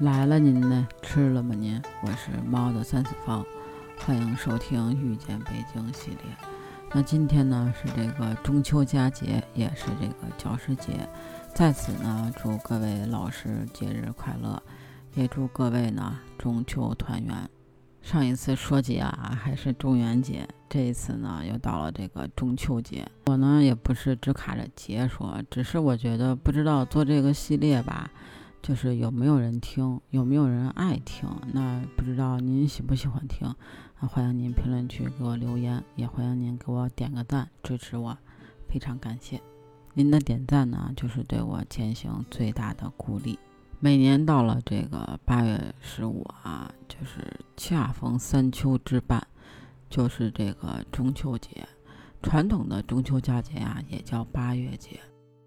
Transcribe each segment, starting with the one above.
来了您呢？吃了吗您？我是猫的三次方，欢迎收听遇见北京系列。那今天呢是这个中秋佳节，也是这个教师节，在此呢祝各位老师节日快乐，也祝各位呢中秋团圆。上一次说节啊还是中元节，这一次呢又到了这个中秋节。我呢也不是只卡着节说，只是我觉得不知道做这个系列吧。就是有没有人听，有没有人爱听？那不知道您喜不喜欢听？啊，欢迎您评论区给我留言，也欢迎您给我点个赞支持我，非常感谢您的点赞呢，就是对我前行最大的鼓励。每年到了这个八月十五啊，就是恰逢三秋之半，就是这个中秋节，传统的中秋佳节呀，也叫八月节，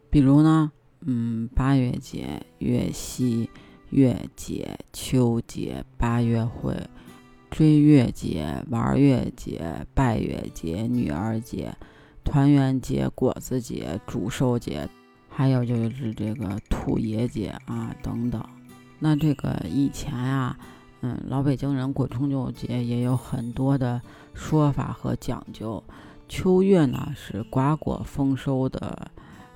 比如呢。嗯，八月节、月夕、月节、秋节、八月会、追月节、玩月节、拜月节、女儿节、团圆节、果子节、祝寿节，还有就是这个兔爷节啊等等。那这个以前呀，嗯，老北京人过中秋节也有很多的说法和讲究。秋月呢是瓜果丰收的。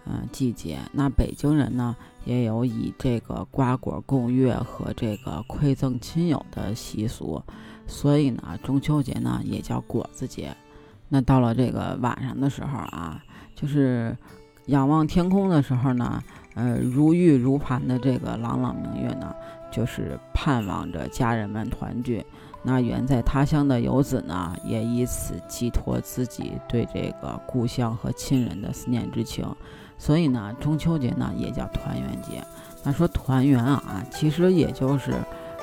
嗯，季节那北京人呢也有以这个瓜果供月和这个馈赠亲友的习俗，所以呢中秋节呢也叫果子节。那到了这个晚上的时候啊，就是仰望天空的时候呢，呃如玉如盘的这个朗朗明月呢，就是盼望着家人们团聚。那远在他乡的游子呢，也以此寄托自己对这个故乡和亲人的思念之情。所以呢，中秋节呢也叫团圆节。那说团圆啊，其实也就是，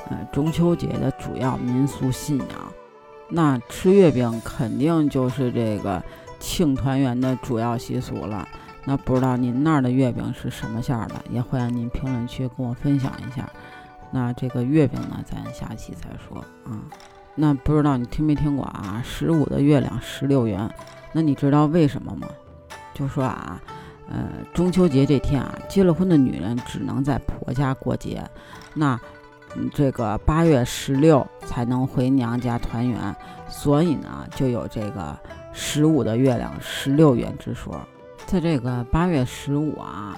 呃，中秋节的主要民俗信仰。那吃月饼肯定就是这个庆团圆的主要习俗了。那不知道您那儿的月饼是什么馅儿的？也欢迎您评论区跟我分享一下。那这个月饼呢，咱下期再说啊。那不知道你听没听过啊？十五的月亮十六圆。那你知道为什么吗？就说啊。呃，中秋节这天啊，结了婚的女人只能在婆家过节，那这个八月十六才能回娘家团圆，所以呢，就有这个十五的月亮十六圆之说。在这个八月十五啊，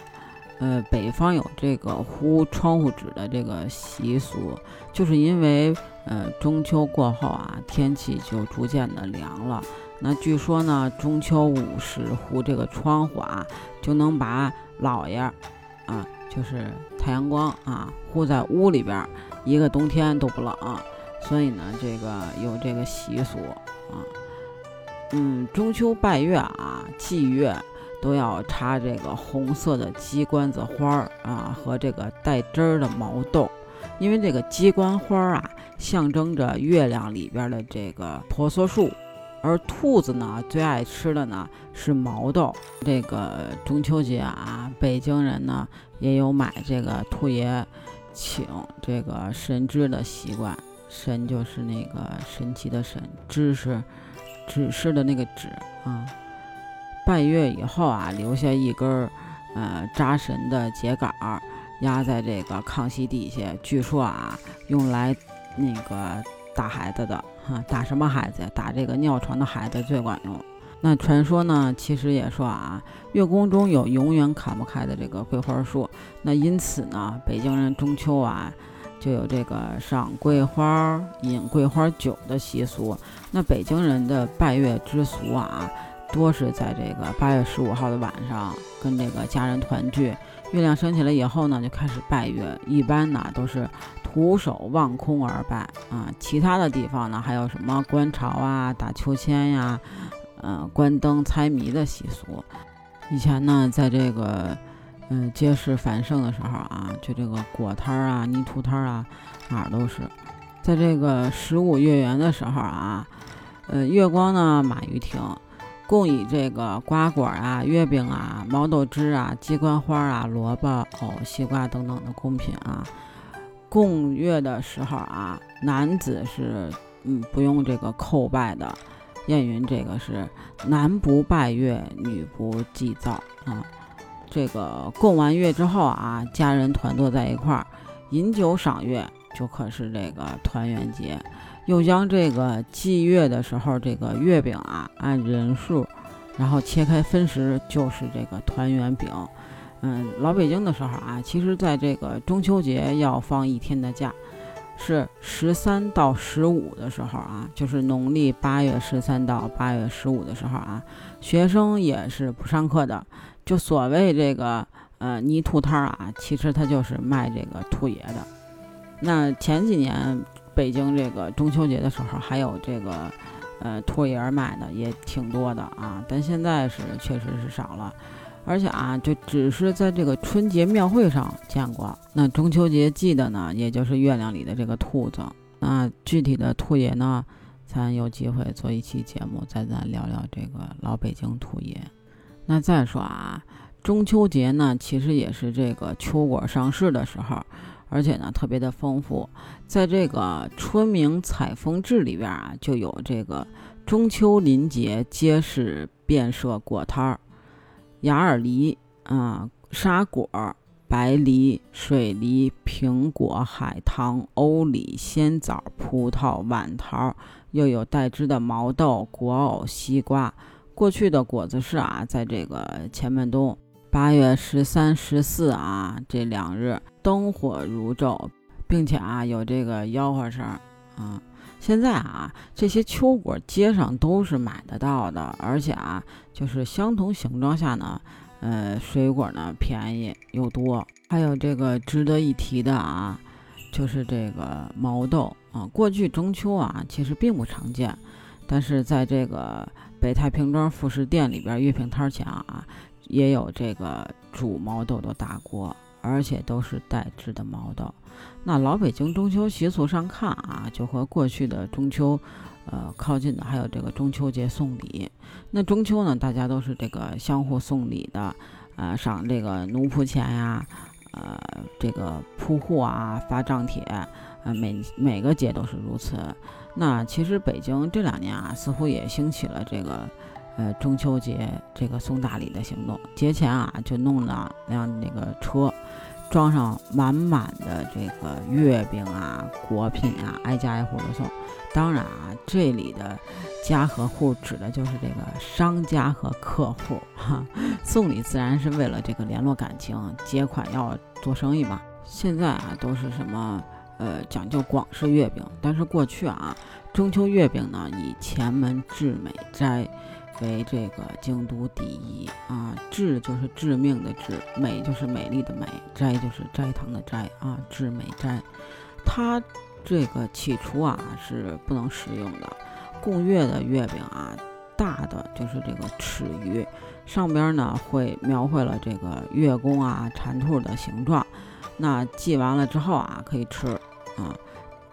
呃，北方有这个糊窗户纸的这个习俗，就是因为呃中秋过后啊，天气就逐渐的凉了。那据说呢，中秋午时糊这个窗户啊，就能把老爷，啊，就是太阳光啊，糊在屋里边，一个冬天都不冷。所以呢，这个有这个习俗啊。嗯，中秋拜月啊，祭月都要插这个红色的鸡冠子花儿啊，和这个带汁儿的毛豆，因为这个鸡冠花啊，象征着月亮里边的这个婆娑树。而兔子呢，最爱吃的呢是毛豆。这个中秋节啊，北京人呢也有买这个兔爷请这个神芝的习惯。神就是那个神奇的神，芝是指示的那个指啊。拜月以后啊，留下一根儿呃扎神的秸秆儿，压在这个炕席底下。据说啊，用来那个打孩子的。哈，打什么孩子呀？打这个尿床的孩子最管用。那传说呢，其实也说啊，月宫中有永远砍不开的这个桂花树。那因此呢，北京人中秋啊，就有这个赏桂花、饮桂花酒的习俗。那北京人的拜月之俗啊，多是在这个八月十五号的晚上，跟这个家人团聚。月亮升起来以后呢，就开始拜月。一般呢，都是。徒手望空而拜啊，其他的地方呢，还有什么观潮啊、打秋千呀、嗯、关灯猜谜的习俗。以前呢，在这个嗯街市繁盛的时候啊，就这个果摊儿啊、泥土摊儿啊，哪儿都是。在这个十五月圆的时候啊，呃，月光呢马于庭，供以这个瓜果啊、月饼啊、毛豆汁啊、鸡冠花啊、萝卜、藕、西瓜等等的贡品啊。供月的时候啊，男子是嗯不用这个叩拜的，谚云这个是男不拜月，女不祭灶啊。这个供完月之后啊，家人团坐在一块儿，饮酒赏月就可是这个团圆节，又将这个祭月的时候这个月饼啊按人数，然后切开分食，就是这个团圆饼。嗯，老北京的时候啊，其实在这个中秋节要放一天的假，是十三到十五的时候啊，就是农历八月十三到八月十五的时候啊，学生也是不上课的。就所谓这个呃泥兔摊儿啊，其实它就是卖这个兔爷的。那前几年北京这个中秋节的时候，还有这个呃兔爷儿卖的也挺多的啊，但现在是确实是少了。而且啊，就只是在这个春节庙会上见过。那中秋节祭的呢，也就是月亮里的这个兔子。那具体的兔爷呢，咱有机会做一期节目，再咱聊聊这个老北京兔爷。那再说啊，中秋节呢，其实也是这个秋果上市的时候，而且呢特别的丰富。在这个《春明采风志》里边啊，就有这个中秋临节，皆是变设果摊儿。雅尔梨啊，沙果、白梨、水梨、苹果、海棠、欧李、鲜枣、葡萄、晚桃，又有带枝的毛豆、果藕、西瓜。过去的果子市啊，在这个前门东，八月十三、十四啊这两日灯火如昼，并且啊有这个吆喝声啊。现在啊，这些秋果街上都是买得到的，而且啊，就是相同形状下呢，呃，水果呢便宜又多。还有这个值得一提的啊，就是这个毛豆啊，过去中秋啊其实并不常见，但是在这个北太平庄副食店里边月饼摊前啊，也有这个煮毛豆的大锅，而且都是带汁的毛豆。那老北京中秋习俗上看啊，就和过去的中秋，呃，靠近的还有这个中秋节送礼。那中秋呢，大家都是这个相互送礼的，呃，赏这个奴仆钱呀，呃，这个铺户啊，发账帖，呃，每每个节都是如此。那其实北京这两年啊，似乎也兴起了这个，呃，中秋节这个送大礼的行动。节前啊，就弄了辆那个车。装上满满的这个月饼啊、果品啊，挨家挨户的送。当然啊，这里的家和户指的就是这个商家和客户哈。送礼自然是为了这个联络感情，结款要做生意嘛。现在啊，都是什么呃讲究广式月饼，但是过去啊，中秋月饼呢以前门至美斋。为这个京都第一啊，至就是致命的致，美就是美丽的美，斋就是斋堂的斋啊，致美斋。它这个起初啊是不能食用的。供月的月饼啊，大的就是这个尺鱼，上边呢会描绘了这个月宫啊、蟾兔的形状。那祭完了之后啊，可以吃。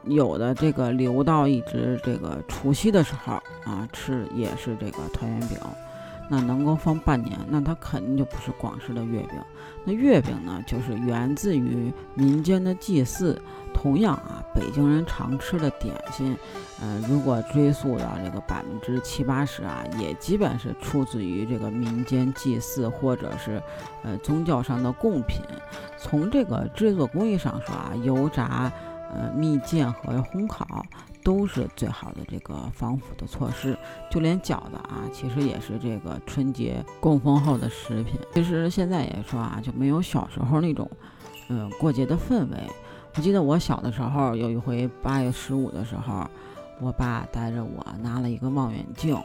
有的这个留到一直这个除夕的时候啊吃也是这个团圆饼，那能够放半年，那它肯定就不是广式的月饼。那月饼呢，就是源自于民间的祭祀。同样啊，北京人常吃的点心，呃，如果追溯到这个百分之七八十啊，也基本是出自于这个民间祭祀或者是呃宗教上的贡品。从这个制作工艺上说啊，油炸。呃，蜜饯和烘烤都是最好的这个防腐的措施，就连饺子啊，其实也是这个春节供奉后的食品。其实现在也说啊，就没有小时候那种，嗯，过节的氛围。我记得我小的时候有一回八月十五的时候，我爸带着我拿了一个望远镜，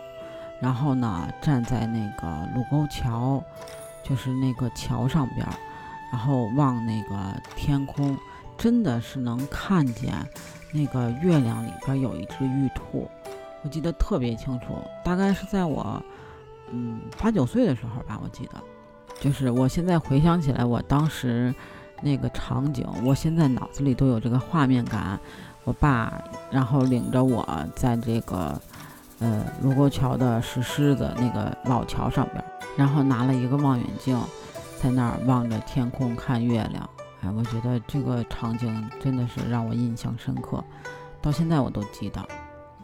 然后呢站在那个卢沟桥，就是那个桥上边，然后望那个天空。真的是能看见那个月亮里边有一只玉兔，我记得特别清楚，大概是在我嗯八九岁的时候吧，我记得，就是我现在回想起来，我当时那个场景，我现在脑子里都有这个画面感。我爸然后领着我在这个呃卢沟桥的石狮子那个老桥上边，然后拿了一个望远镜，在那儿望着天空看月亮。我觉得这个场景真的是让我印象深刻，到现在我都记得。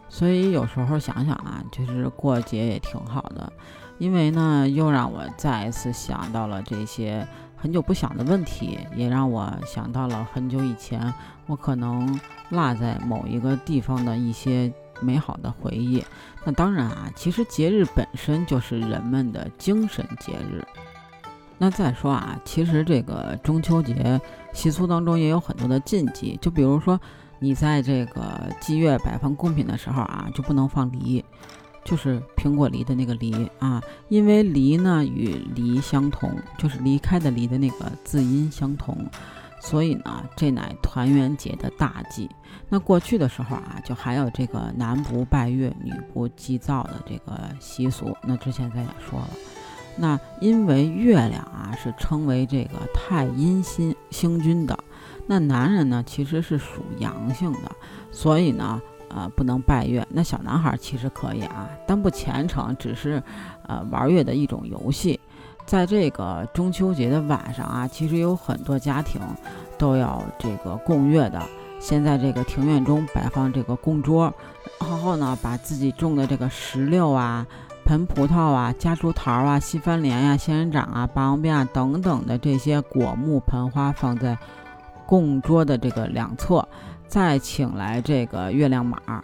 所以有时候想想啊，就是过节也挺好的，因为呢，又让我再一次想到了这些很久不想的问题，也让我想到了很久以前我可能落在某一个地方的一些美好的回忆。那当然啊，其实节日本身就是人们的精神节日。那再说啊，其实这个中秋节习俗当中也有很多的禁忌，就比如说你在这个祭月摆放贡品的时候啊，就不能放梨。就是苹果梨的那个梨啊，因为梨呢与离相同，就是离开的离的那个字音相同，所以呢，这乃团圆节的大忌。那过去的时候啊，就还有这个男不拜月，女不祭灶的这个习俗。那之前咱也说了，那因为月亮啊是称为这个太阴星星君的，那男人呢其实是属阳性的，所以呢。呃，不能拜月。那小男孩其实可以啊，但不虔诚，只是呃玩月的一种游戏。在这个中秋节的晚上啊，其实有很多家庭都要这个供月的。先在这个庭院中摆放这个供桌，然后呢，把自己种的这个石榴啊、盆葡萄啊、夹竹桃啊、西番莲呀、仙人掌啊、霸王鞭啊等等的这些果木盆花放在供桌的这个两侧。再请来这个月亮马，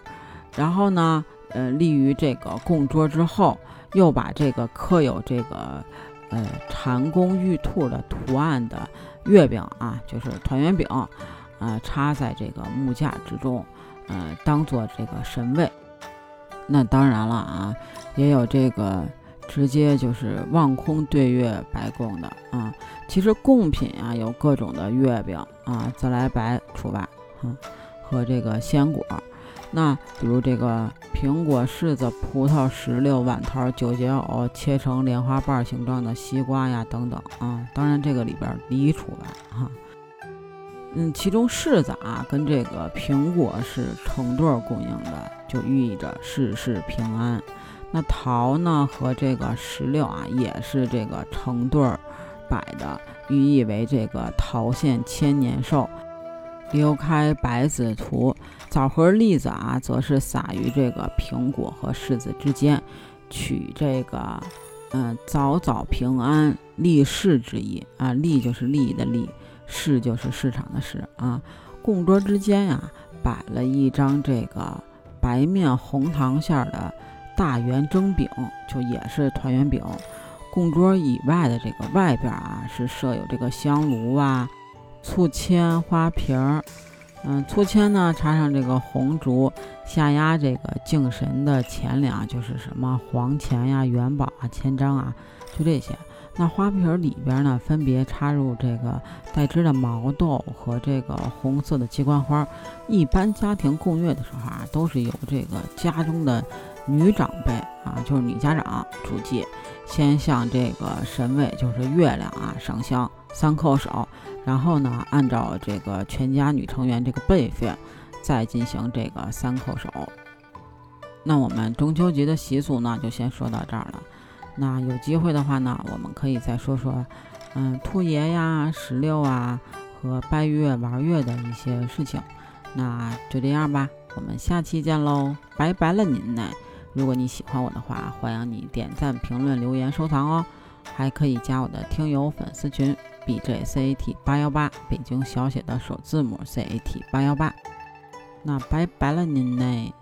然后呢，呃，立于这个供桌之后，又把这个刻有这个呃蟾宫玉兔的图案的月饼啊，就是团圆饼，啊，插在这个木架之中，呃，当做这个神位。那当然了啊，也有这个直接就是望空对月白供的啊。其实贡品啊，有各种的月饼啊，自来白除外，哈。和这个鲜果，那比如这个苹果、柿子、葡萄、石榴、碗桃、九节藕，切成莲花瓣形状的西瓜呀等等啊，当然这个里边梨除外哈。嗯，其中柿子啊跟这个苹果是成对供应的，就寓意着事事平安。那桃呢和这个石榴啊也是这个成对儿摆的，寓意为这个桃现千年寿。留开百子图，枣核栗子啊，则是撒于这个苹果和柿子之间，取这个嗯早早平安利市之意啊。利就是利益的利，市就是市场的市啊。供桌之间呀，摆了一张这个白面红糖馅的大圆蒸饼，就也是团圆饼。供桌以外的这个外边啊，是设有这个香炉啊。醋签花瓶儿，嗯，醋签呢插上这个红烛，下压这个敬神的钱粮，就是什么黄钱呀、元宝啊、千张啊，就这些。那花瓶里边呢，分别插入这个带枝的毛豆和这个红色的鸡冠花。一般家庭供月的时候啊，都是由这个家中的女长辈啊，就是女家长主祭，先向这个神位，就是月亮啊，上香三叩首。然后呢，按照这个全家女成员这个辈分，再进行这个三叩首。那我们中秋节的习俗呢，就先说到这儿了。那有机会的话呢，我们可以再说说，嗯，兔爷呀、石榴啊和拜月玩月的一些事情。那就这样吧，我们下期见喽，拜拜了您呢。如果你喜欢我的话，欢迎你点赞、评论、留言、收藏哦，还可以加我的听友粉丝群。B J C A T 八幺八，北京小写的首字母 C A T 八幺八，那拜拜了您嘞。